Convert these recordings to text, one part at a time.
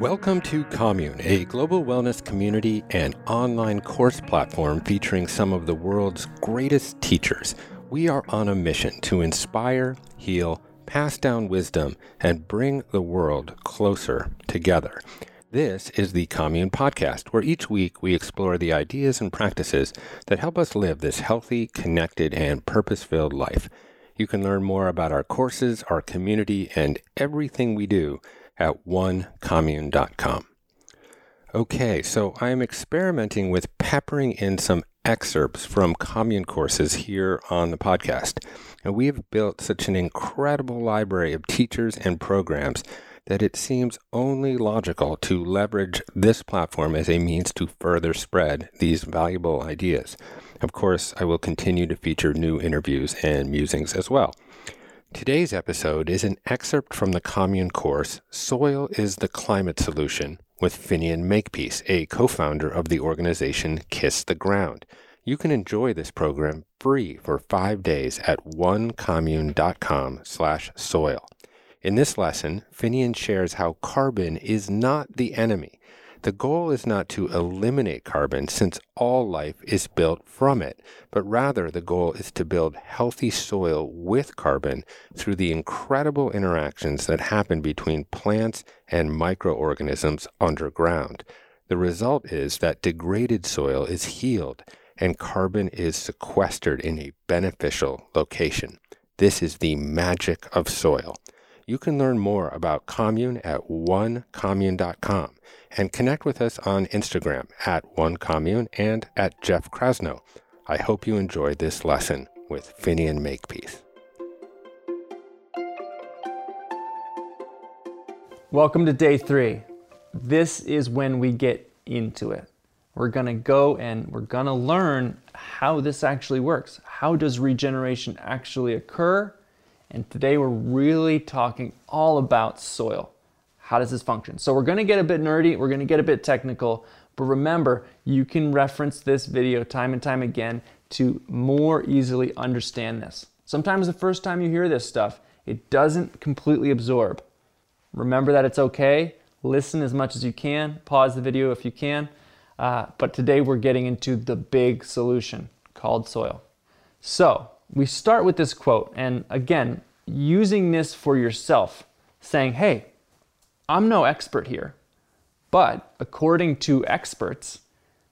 Welcome to Commune, a global wellness community and online course platform featuring some of the world's greatest teachers. We are on a mission to inspire, heal, pass down wisdom, and bring the world closer together. This is the Commune Podcast, where each week we explore the ideas and practices that help us live this healthy, connected, and purpose filled life. You can learn more about our courses, our community, and everything we do at onecommune.com. Okay, so I'm experimenting with peppering in some excerpts from commune courses here on the podcast. And we have built such an incredible library of teachers and programs that it seems only logical to leverage this platform as a means to further spread these valuable ideas. Of course, I will continue to feature new interviews and musings as well. Today's episode is an excerpt from the Commune course Soil is the Climate Solution with Finian Makepeace, a co founder of the organization Kiss the Ground. You can enjoy this program free for five days at onecommune.com slash soil. In this lesson, Finian shares how carbon is not the enemy the goal is not to eliminate carbon since all life is built from it, but rather the goal is to build healthy soil with carbon through the incredible interactions that happen between plants and microorganisms underground. The result is that degraded soil is healed and carbon is sequestered in a beneficial location. This is the magic of soil. You can learn more about Commune at onecommune.com and connect with us on Instagram at onecommune and at Jeff Krasno. I hope you enjoyed this lesson with Finian Makepeace. Welcome to day three. This is when we get into it. We're going to go and we're going to learn how this actually works. How does regeneration actually occur? And today we're really talking all about soil. How does this function? So we're gonna get a bit nerdy, we're gonna get a bit technical, but remember, you can reference this video time and time again to more easily understand this. Sometimes the first time you hear this stuff, it doesn't completely absorb. Remember that it's okay. Listen as much as you can. Pause the video if you can. Uh, but today we're getting into the big solution called soil. So we start with this quote, and again, using this for yourself, saying, hey, I'm no expert here, but according to experts,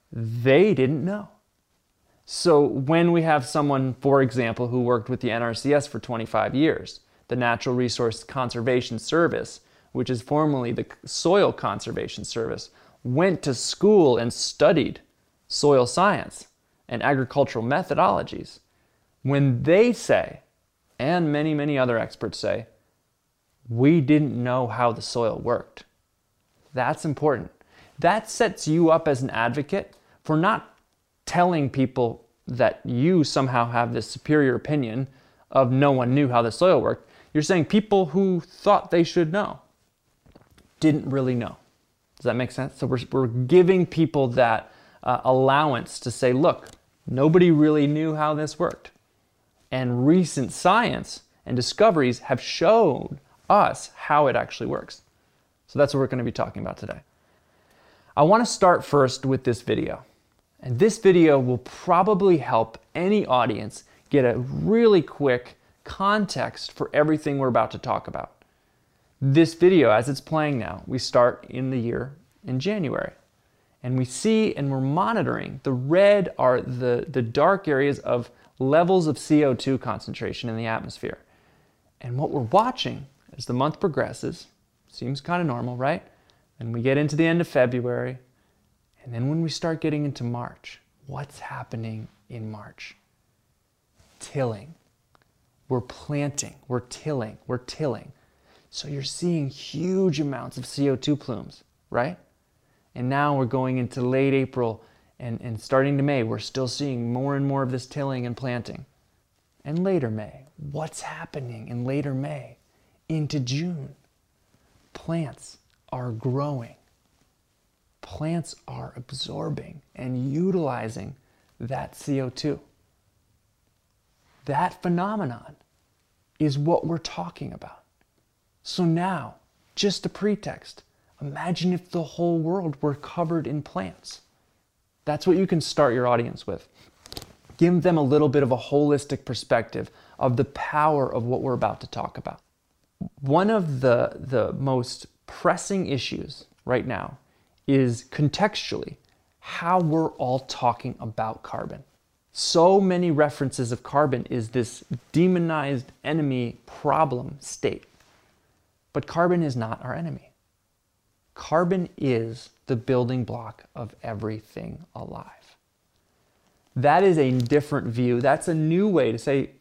they didn't know. So when we have someone, for example, who worked with the NRCS for 25 years, the Natural Resource Conservation Service, which is formerly the Soil Conservation Service, went to school and studied soil science and agricultural methodologies, when they say, and many, many other experts say, we didn't know how the soil worked. That's important. That sets you up as an advocate for not telling people that you somehow have this superior opinion of no one knew how the soil worked. You're saying people who thought they should know didn't really know. Does that make sense? So we're, we're giving people that uh, allowance to say, look, nobody really knew how this worked. And recent science and discoveries have shown us how it actually works. So that's what we're going to be talking about today. I want to start first with this video. And this video will probably help any audience get a really quick context for everything we're about to talk about. This video, as it's playing now, we start in the year in January. And we see and we're monitoring the red are the, the dark areas of levels of CO2 concentration in the atmosphere. And what we're watching as the month progresses, seems kind of normal, right? And we get into the end of February, and then when we start getting into March, what's happening in March? Tilling. We're planting, we're tilling, we're tilling. So you're seeing huge amounts of CO2 plumes, right? And now we're going into late April and, and starting to May, we're still seeing more and more of this tilling and planting. And later May, what's happening in later May into June? Plants are growing. Plants are absorbing and utilizing that CO2. That phenomenon is what we're talking about. So now, just a pretext, Imagine if the whole world were covered in plants. That's what you can start your audience with. Give them a little bit of a holistic perspective of the power of what we're about to talk about. One of the, the most pressing issues right now is contextually how we're all talking about carbon. So many references of carbon is this demonized enemy problem state. But carbon is not our enemy. Carbon is the building block of everything alive. That is a different view. That's a new way to say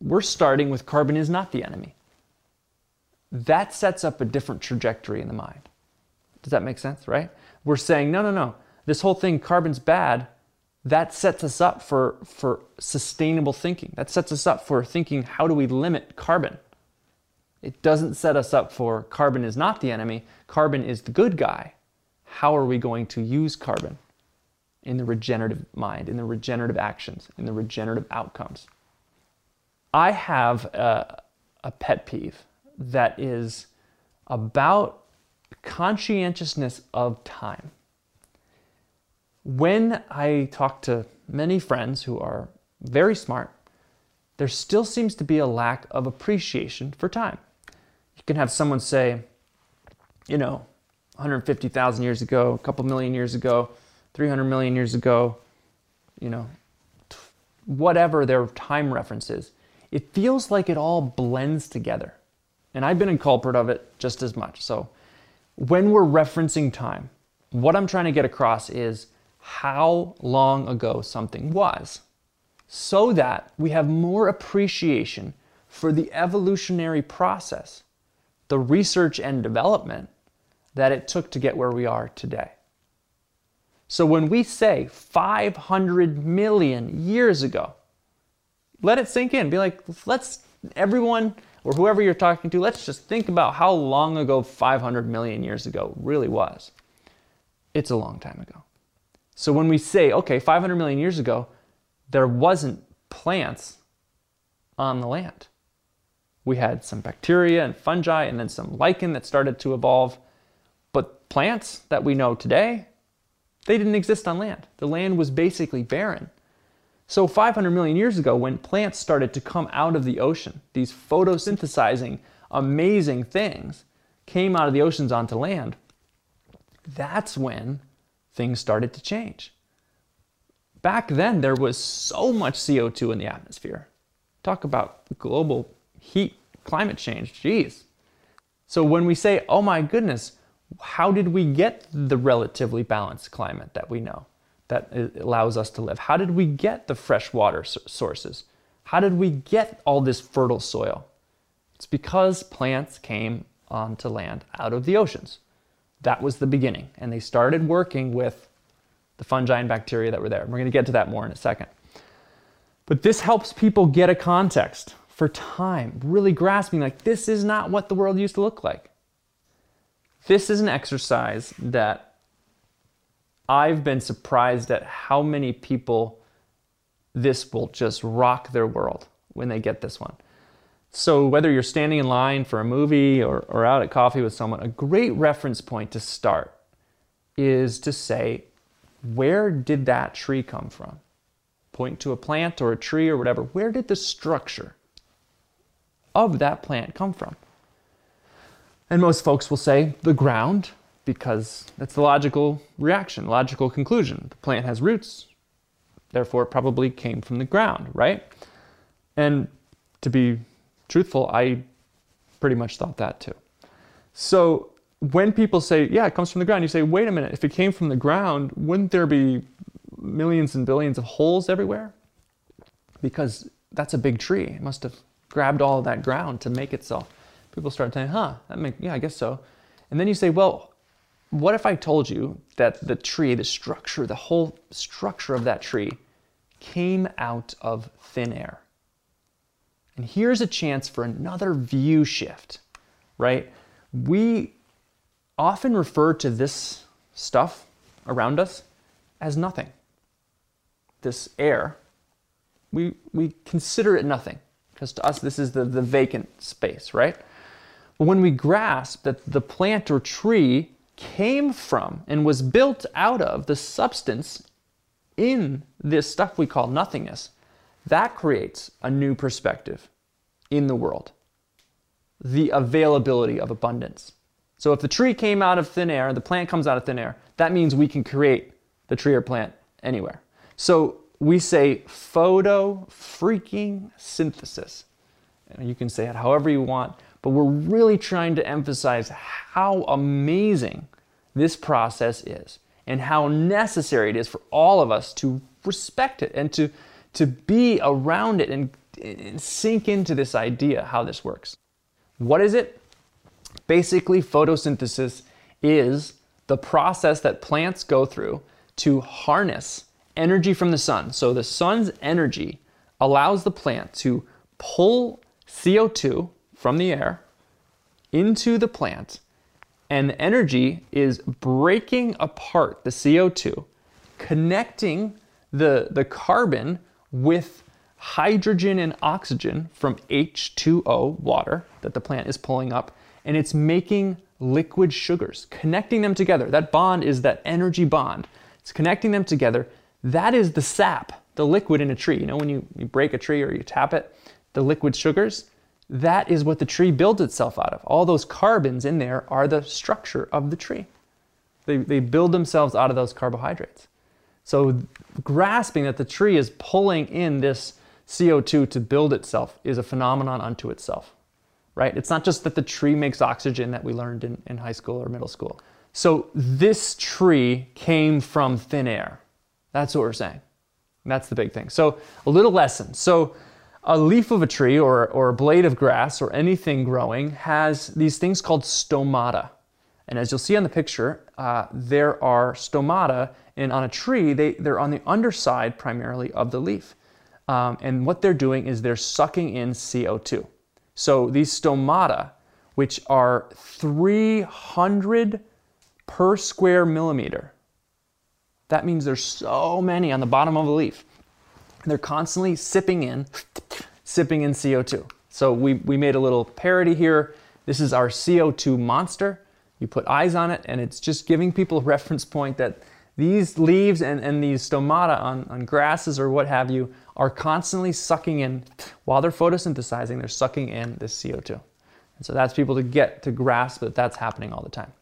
we're starting with carbon is not the enemy. That sets up a different trajectory in the mind. Does that make sense, right? We're saying, no, no, no, this whole thing, carbon's bad, that sets us up for, for sustainable thinking. That sets us up for thinking, how do we limit carbon? It doesn't set us up for carbon is not the enemy, carbon is the good guy. How are we going to use carbon in the regenerative mind, in the regenerative actions, in the regenerative outcomes? I have a, a pet peeve that is about conscientiousness of time. When I talk to many friends who are very smart, there still seems to be a lack of appreciation for time. You can have someone say, you know, 150,000 years ago, a couple million years ago, 300 million years ago, you know, whatever their time reference is, it feels like it all blends together. And I've been a culprit of it just as much. So when we're referencing time, what I'm trying to get across is how long ago something was so that we have more appreciation for the evolutionary process, the research and development that it took to get where we are today. So when we say 500 million years ago, let it sink in. Be like, let's, everyone or whoever you're talking to, let's just think about how long ago 500 million years ago really was. It's a long time ago. So when we say, okay, 500 million years ago, there wasn't plants on the land. We had some bacteria and fungi and then some lichen that started to evolve. But plants that we know today, they didn't exist on land. The land was basically barren. So 500 million years ago, when plants started to come out of the ocean, these photosynthesizing, amazing things came out of the oceans onto land, that's when things started to change. Back then, there was so much CO2 in the atmosphere. Talk about global heat, climate change, geez. So when we say, oh my goodness, how did we get the relatively balanced climate that we know that allows us to live? How did we get the fresh water sources? How did we get all this fertile soil? It's because plants came onto land out of the oceans. That was the beginning. And they started working with the fungi and bacteria that were there. We're going to get to that more in a second. But this helps people get a context for time, really grasping like this is not what the world used to look like. This is an exercise that I've been surprised at how many people this will just rock their world when they get this one. So, whether you're standing in line for a movie or, or out at coffee with someone, a great reference point to start is to say, where did that tree come from? Point to a plant or a tree or whatever. Where did the structure of that plant come from? And most folks will say the ground because that's the logical reaction, logical conclusion. The plant has roots, therefore, it probably came from the ground, right? And to be truthful, I pretty much thought that too. So when people say, yeah, it comes from the ground, you say, wait a minute, if it came from the ground, wouldn't there be millions and billions of holes everywhere? Because that's a big tree. It must have grabbed all that ground to make itself. People start saying, huh, that make, yeah, I guess so. And then you say, well, what if I told you that the tree, the structure, the whole structure of that tree came out of thin air? And here's a chance for another view shift, right? We often refer to this stuff around us as nothing. This air, we, we consider it nothing because to us this is the, the vacant space, right? But when we grasp that the plant or tree came from and was built out of the substance in this stuff we call nothingness, that creates a new perspective in the world the availability of abundance. So if the tree came out of thin air, the plant comes out of thin air, that means we can create the tree or plant anywhere. So we say photo freaking synthesis. You can say it however you want, but we're really trying to emphasize how amazing this process is and how necessary it is for all of us to respect it and to, to be around it and, and sink into this idea how this works. What is it? Basically, photosynthesis is the process that plants go through to harness energy from the sun. So the sun's energy allows the plant to pull CO2 from the air into the plant, and the energy is breaking apart the CO2, connecting the, the carbon with hydrogen and oxygen from H2O, water, that the plant is pulling up, and it's making liquid sugars, connecting them together. That bond is that energy bond. It's connecting them together. That is the sap, the liquid in a tree. You know, when you, you break a tree or you tap it, the liquid sugars, that is what the tree builds itself out of. All those carbons in there are the structure of the tree. They, they build themselves out of those carbohydrates. So, grasping that the tree is pulling in this CO2 to build itself is a phenomenon unto itself, right? It's not just that the tree makes oxygen that we learned in, in high school or middle school. So, this tree came from thin air. That's what we're saying. That's the big thing. So, a little lesson. So, a leaf of a tree or, or a blade of grass or anything growing has these things called stomata. And as you'll see on the picture, uh, there are stomata, and on a tree, they, they're on the underside primarily of the leaf. Um, and what they're doing is they're sucking in CO2. So these stomata, which are 300 per square millimeter, that means there's so many on the bottom of a leaf. They're constantly sipping in, sipping in CO2. So we, we made a little parody here. This is our CO2 monster. You put eyes on it, and it's just giving people a reference point that these leaves and, and these stomata on, on grasses or what have you are constantly sucking in, while they're photosynthesizing, they're sucking in this CO2. And so that's people to get to grasp that that's happening all the time.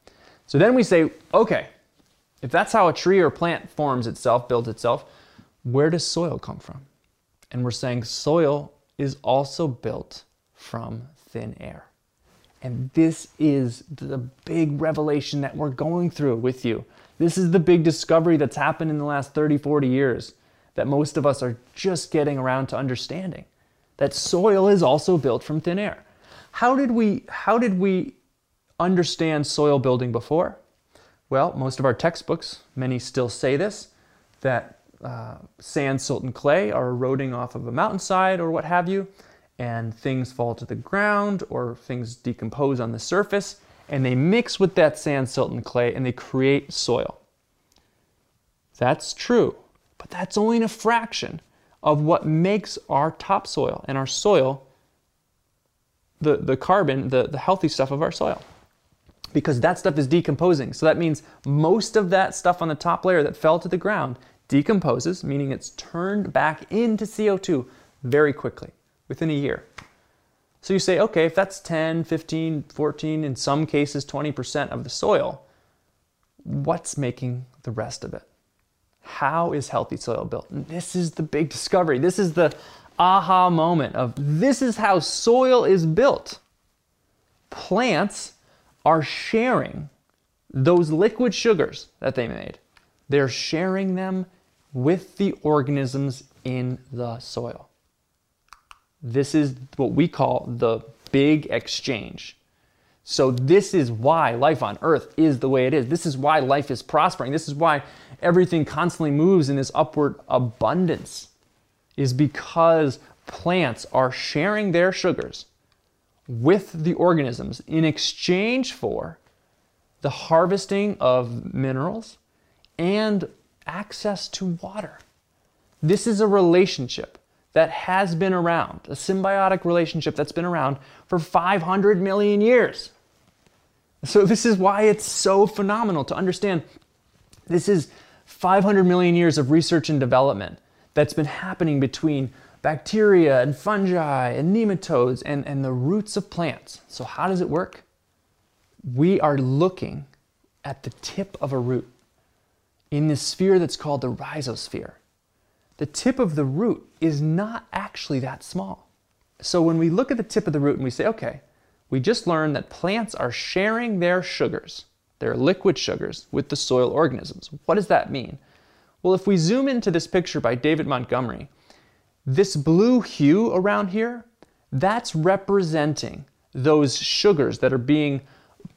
So then we say, okay, if that's how a tree or plant forms itself, builds itself, where does soil come from? And we're saying soil is also built from thin air. And this is the big revelation that we're going through with you. This is the big discovery that's happened in the last 30, 40 years that most of us are just getting around to understanding that soil is also built from thin air. How did we how did we understand soil building before? Well, most of our textbooks, many still say this, that uh, sand, silt, and clay are eroding off of a mountainside or what have you, and things fall to the ground or things decompose on the surface, and they mix with that sand, silt, and clay, and they create soil. That's true. But that's only a fraction of what makes our topsoil and our soil the, the carbon, the, the healthy stuff of our soil. Because that stuff is decomposing. So that means most of that stuff on the top layer that fell to the ground decomposes, meaning it's turned back into CO2 very quickly, within a year. So you say, okay, if that's 10, 15, 14, in some cases 20% of the soil, what's making the rest of it? How is healthy soil built? And this is the big discovery. This is the aha moment of this is how soil is built. Plants are sharing those liquid sugars that they made. They're sharing them with the organisms in the soil. This is what we call the big exchange. So, this is why life on earth is the way it is. This is why life is prospering. This is why everything constantly moves in this upward abundance, is because plants are sharing their sugars with the organisms in exchange for the harvesting of minerals and access to water. This is a relationship that has been around, a symbiotic relationship that's been around for 500 million years. So, this is why it's so phenomenal to understand this is 500 million years of research and development that's been happening between bacteria and fungi and nematodes and, and the roots of plants. So, how does it work? We are looking at the tip of a root in this sphere that's called the rhizosphere. The tip of the root is not actually that small. So, when we look at the tip of the root and we say, okay, we just learned that plants are sharing their sugars, their liquid sugars, with the soil organisms. What does that mean? Well, if we zoom into this picture by David Montgomery, this blue hue around here, that's representing those sugars that are being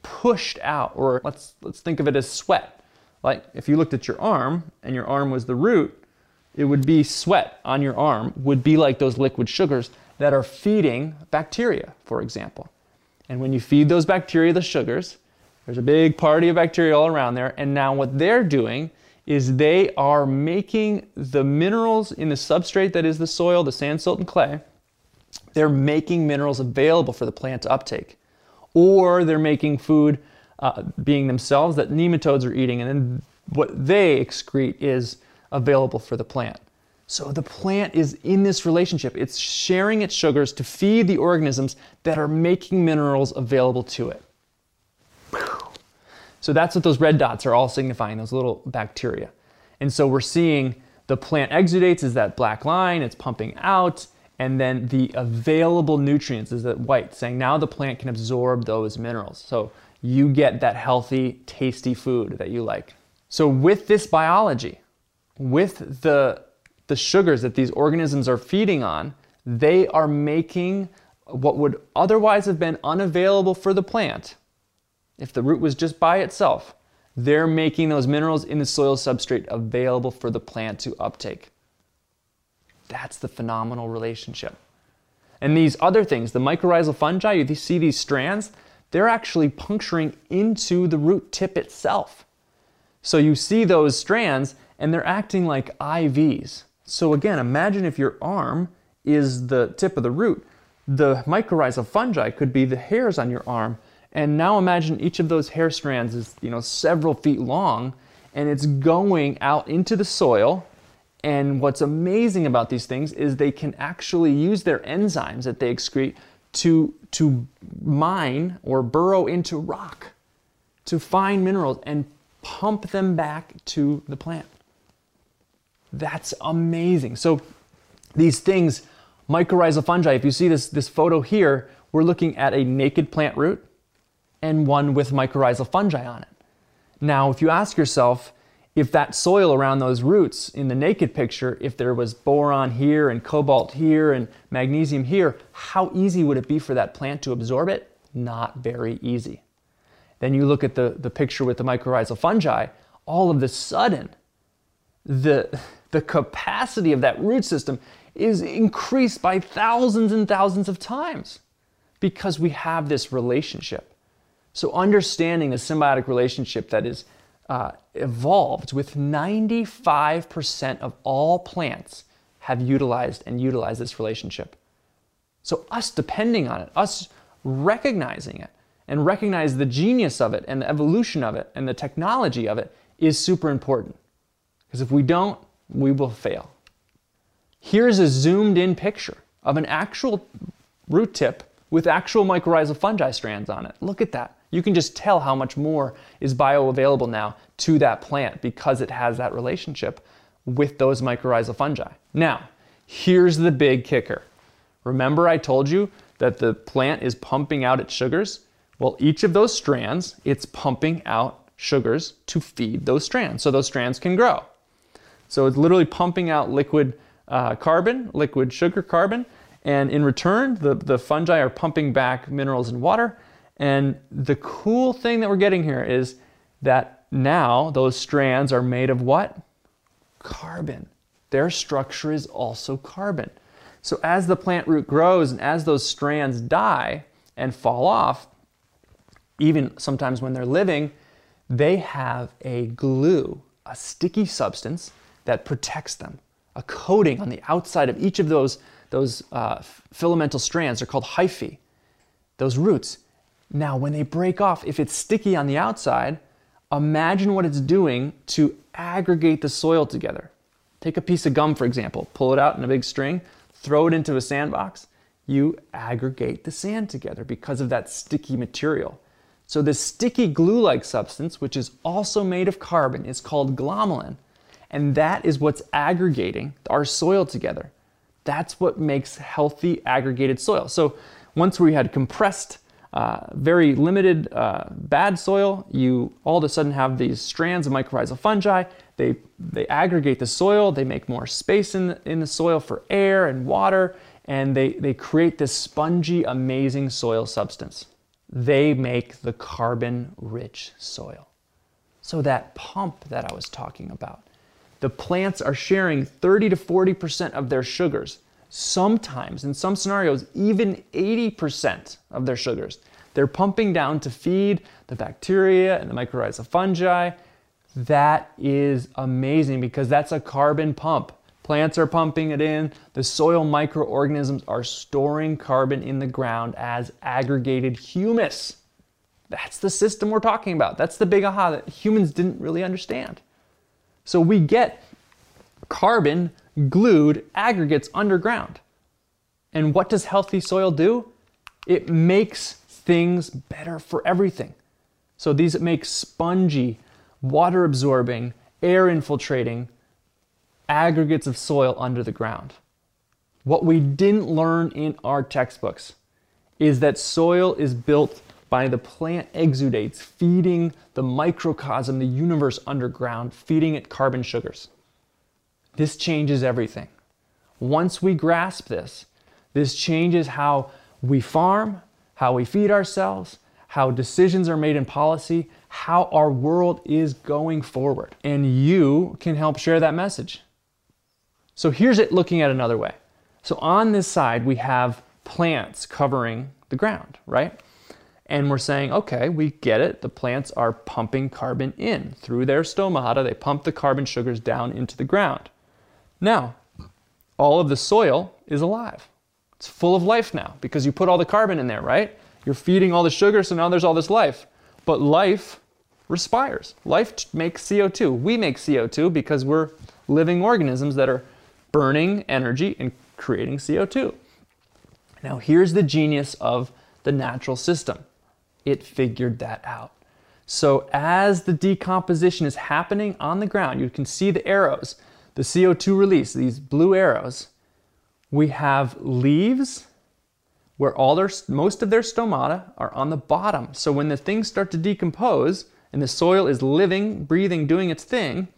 pushed out, or let's, let's think of it as sweat. Like if you looked at your arm and your arm was the root, it would be sweat on your arm, would be like those liquid sugars that are feeding bacteria, for example. And when you feed those bacteria the sugars, there's a big party of bacteria all around there. And now what they're doing is they are making the minerals in the substrate that is the soil, the sand, silt, and clay, they're making minerals available for the plant to uptake. Or they're making food uh, being themselves that nematodes are eating, and then what they excrete is available for the plant. So the plant is in this relationship. It's sharing its sugars to feed the organisms that are making minerals available to it. So that's what those red dots are all signifying, those little bacteria. And so we're seeing the plant exudates is that black line, it's pumping out, and then the available nutrients is that white, saying now the plant can absorb those minerals. So you get that healthy, tasty food that you like. So with this biology, with the, the sugars that these organisms are feeding on, they are making what would otherwise have been unavailable for the plant if the root was just by itself, they're making those minerals in the soil substrate available for the plant to uptake. That's the phenomenal relationship. And these other things, the mycorrhizal fungi, you see these strands, they're actually puncturing into the root tip itself. So you see those strands and they're acting like IVs. So again, imagine if your arm is the tip of the root. The mycorrhizal fungi could be the hairs on your arm and now imagine each of those hair strands is, you know, several feet long and it's going out into the soil. And what's amazing about these things is they can actually use their enzymes that they excrete to, to mine or burrow into rock to find minerals and pump them back to the plant. That's amazing. So these things, mycorrhizal fungi, if you see this, this photo here, we're looking at a naked plant root and one with mycorrhizal fungi on it. Now, if you ask yourself if that soil around those roots in the naked picture, if there was boron here and cobalt here and magnesium here, how easy would it be for that plant to absorb it? Not very easy. Then you look at the, the picture with the mycorrhizal fungi, all of a sudden, the, the capacity of that root system is increased by thousands and thousands of times because we have this relationship. So, understanding the symbiotic relationship that is uh, evolved with 95% of all plants have utilized and utilized this relationship. So, us depending on it, us recognizing it, and recognize the genius of it and the evolution of it and the technology of it is super important. Because if we don't, we will fail. Here's a zoomed in picture of an actual root tip with actual mycorrhizal fungi strands on it. Look at that. You can just tell how much more is bioavailable now to that plant because it has that relationship with those mycorrhizal fungi. Now, here's the big kicker. Remember I told you that the plant is pumping out its sugars? Well, each of those strands, it's pumping out sugars to feed those strands so those strands can grow. So it's literally pumping out liquid uh, carbon, liquid sugar carbon, and in return, the, the fungi are pumping back minerals and water, and the cool thing that we're getting here is that now those strands are made of what? Carbon. Their structure is also carbon. So as the plant root grows and as those strands die and fall off, even sometimes when they're living, they have a glue, a sticky substance that protects them, a coating on the outside of each of those, those uh, filamental strands. They're called hyphae, those roots Now, when they break off, if it's sticky on the outside, imagine what it's doing to aggregate the soil together. Take a piece of gum, for example, pull it out in a big string, throw it into a sandbox. You aggregate the sand together because of that sticky material. So, this sticky glue like substance, which is also made of carbon, is called glomalin. And that is what's aggregating our soil together. That's what makes healthy aggregated soil. So, once we had compressed uh, very limited uh, bad soil, you all of a sudden have these strands of mycorrhizal fungi. They, they aggregate the soil, they make more space in the, in the soil for air and water, and they, they create this spongy, amazing soil substance. They make the carbon rich soil. So, that pump that I was talking about, the plants are sharing 30 to 40% of their sugars sometimes, in some scenarios, even 80% of their sugars. They're pumping down to feed the bacteria and the mycorrhizal fungi. That is amazing because that's a carbon pump. Plants are pumping it in. The soil microorganisms are storing carbon in the ground as aggregated humus. That's the system we're talking about. That's the big aha that humans didn't really understand. So we get carbon glued aggregates underground. And what does healthy soil do? It makes things better for everything. So these make spongy, water absorbing, air infiltrating aggregates of soil under the ground. What we didn't learn in our textbooks is that soil is built by the plant exudates feeding the microcosm, the universe underground, feeding it carbon sugars. This changes everything. Once we grasp this, this changes how we farm, how we feed ourselves, how decisions are made in policy, how our world is going forward. And you can help share that message. So here's it looking at another way. So on this side, we have plants covering the ground, right? And we're saying, okay, we get it. The plants are pumping carbon in through their stomata. They pump the carbon sugars down into the ground. Now, all of the soil is alive. It's full of life now because you put all the carbon in there, right? You're feeding all the sugar, so now there's all this life. But life respires. Life makes CO2. We make CO2 because we're living organisms that are burning energy and creating CO2. Now, here's the genius of the natural system it figured that out. So, as the decomposition is happening on the ground, you can see the arrows the CO2 release, these blue arrows, we have leaves where all their most of their stomata are on the bottom. So when the things start to decompose and the soil is living, breathing, doing its thing,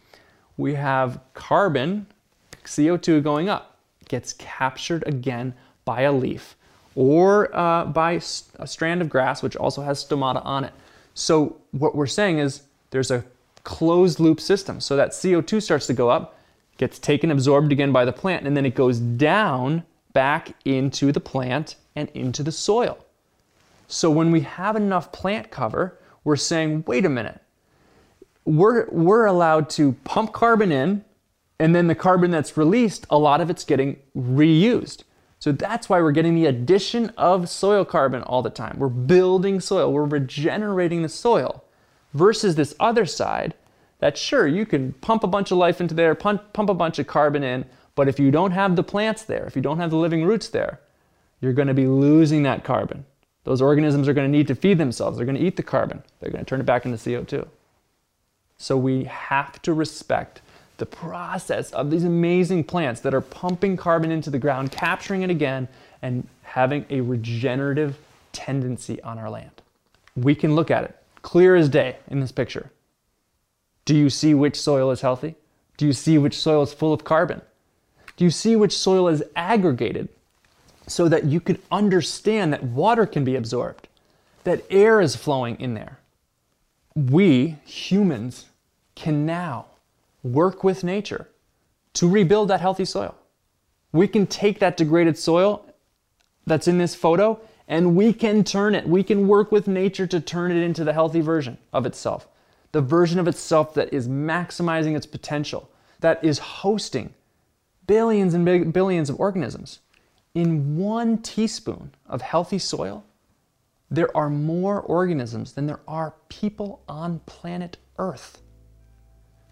we have carbon, CO2 going up, gets captured again by a leaf or uh, by a strand of grass, which also has stomata on it. So what we're saying is there's a closed loop system. So that CO2 starts to go up, gets taken, absorbed again by the plant, and then it goes down back into the plant and into the soil. So when we have enough plant cover, we're saying, wait a minute, we're, we're allowed to pump carbon in, and then the carbon that's released, a lot of it's getting reused. So that's why we're getting the addition of soil carbon all the time. We're building soil, we're regenerating the soil, versus this other side that sure, you can pump a bunch of life into there, pump, pump a bunch of carbon in, but if you don't have the plants there, if you don't have the living roots there, you're going to be losing that carbon. Those organisms are going to need to feed themselves. They're going to eat the carbon. They're going to turn it back into CO2. So we have to respect the process of these amazing plants that are pumping carbon into the ground, capturing it again, and having a regenerative tendency on our land. We can look at it clear as day in this picture. Do you see which soil is healthy? Do you see which soil is full of carbon? Do you see which soil is aggregated so that you can understand that water can be absorbed, that air is flowing in there? We, humans, can now work with nature to rebuild that healthy soil. We can take that degraded soil that's in this photo and we can turn it. We can work with nature to turn it into the healthy version of itself the version of itself that is maximizing its potential, that is hosting billions and billions of organisms. In one teaspoon of healthy soil, There are more organisms than there are people on planet Earth.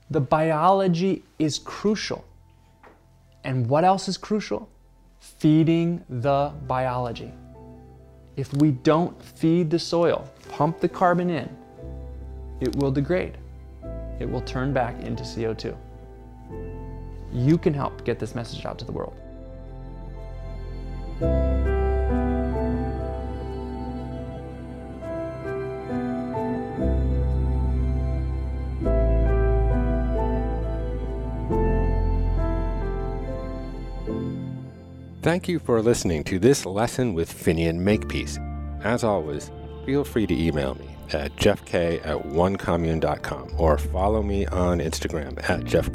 The biology is crucial. And what else is crucial? Feeding the biology. If we don't feed the soil, pump the carbon in, it will degrade. It will turn back into CO2. You can help get this message out to the world. Thank you for listening to this lesson with Finian Makepeace. As always, feel free to email me at jeffk at onecommune.com or follow me on Instagram at Jeff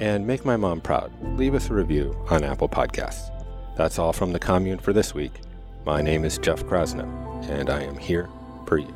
And make my mom proud. Leave us a review on Apple Podcasts. That's all from the commune for this week. My name is Jeff Krasno, and I am here for you.